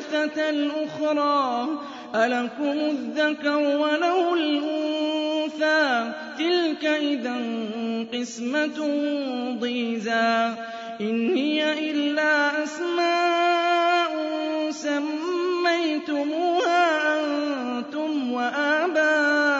الثالثة الأخرى ألكم الذكر وله الأنثى؟ تلك إذا قسمة ضيزى. إن هي إلا أسماء سميتموها أنتم وآباؤكم.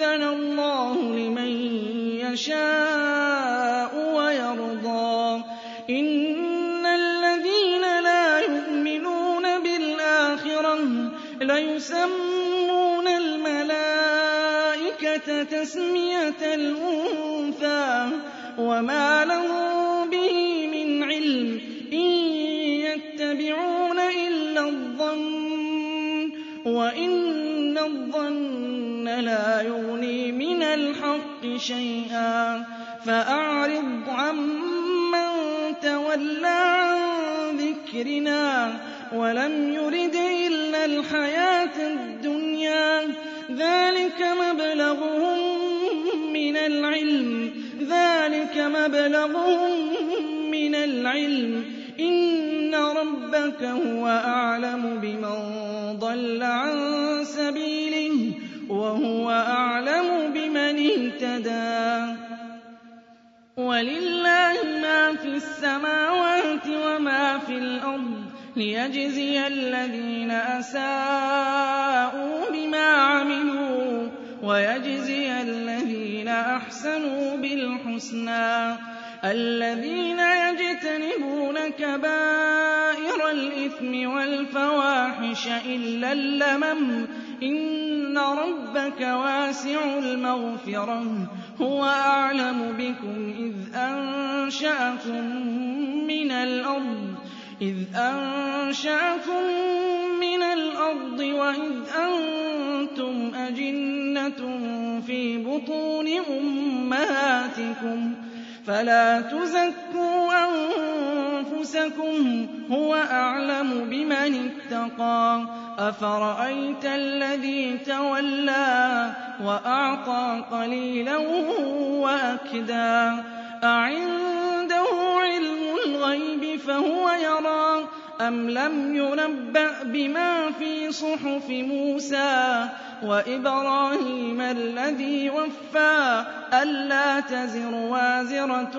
يأذن الله لمن يشاء ويرضى. إن الذين لا يؤمنون بالآخرة ليسمون الملائكة تسمية الأنثى وما لهم به من علم إن يتبعون إلا الظن وإن الظن لا يغني من الحق شيئا فأعرض عمن تولى عن ذكرنا ولم يرد إلا الحياة الدنيا ذلك مبلغهم من العلم ذلك مبلغهم من العلم إن ربك هو أعلم بمن ضل عن سبيله وهو أعلم بمن اهتدى ولله ما في السماوات وما في الأرض ليجزي الذين أساءوا بما عملوا ويجزي الذين أحسنوا بالحسنى الذين يجتنبون كبائر الإثم والفواحش إلا اللمم. إن ربك واسع المغفرة. هو أعلم بكم إذ أنشأكم من الأرض إذ أنشأكم من الأرض وإذ أنتم أجنة في بطون أمهاتكم. فلا تزكوا أنفسكم هو أعلم بمن اتقى. أفرأيت الذي تولى وأعطى قليلا وأكدى؟ أعنده علم الغيب فهو يرى. أم لم ينبأ بما في صحف موسى وإبراهيم الذي وفى ألا تزر وازرة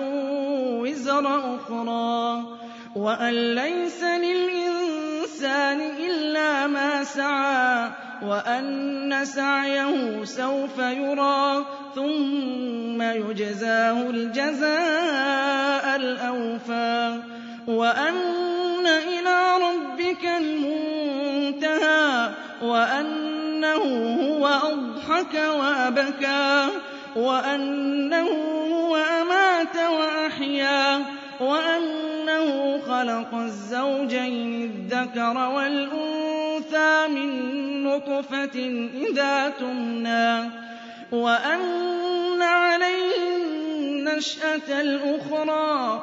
وزر أخرى وأن ليس للإنسان إلا ما سعى وأن سعيه سوف يرى ثم يجزاه الجزاء الأوفى وأن إلى ربك المنتهى وأنه هو أضحك وأبكى وأنه هو أمات وأحيا وأنه خلق الزوجين الذكر والأنثى من نطفة إذا تمنى وأن عليه النشأة الأخرى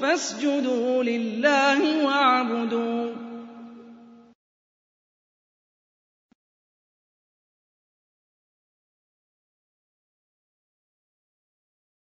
فاسجدوا لله واعبدوا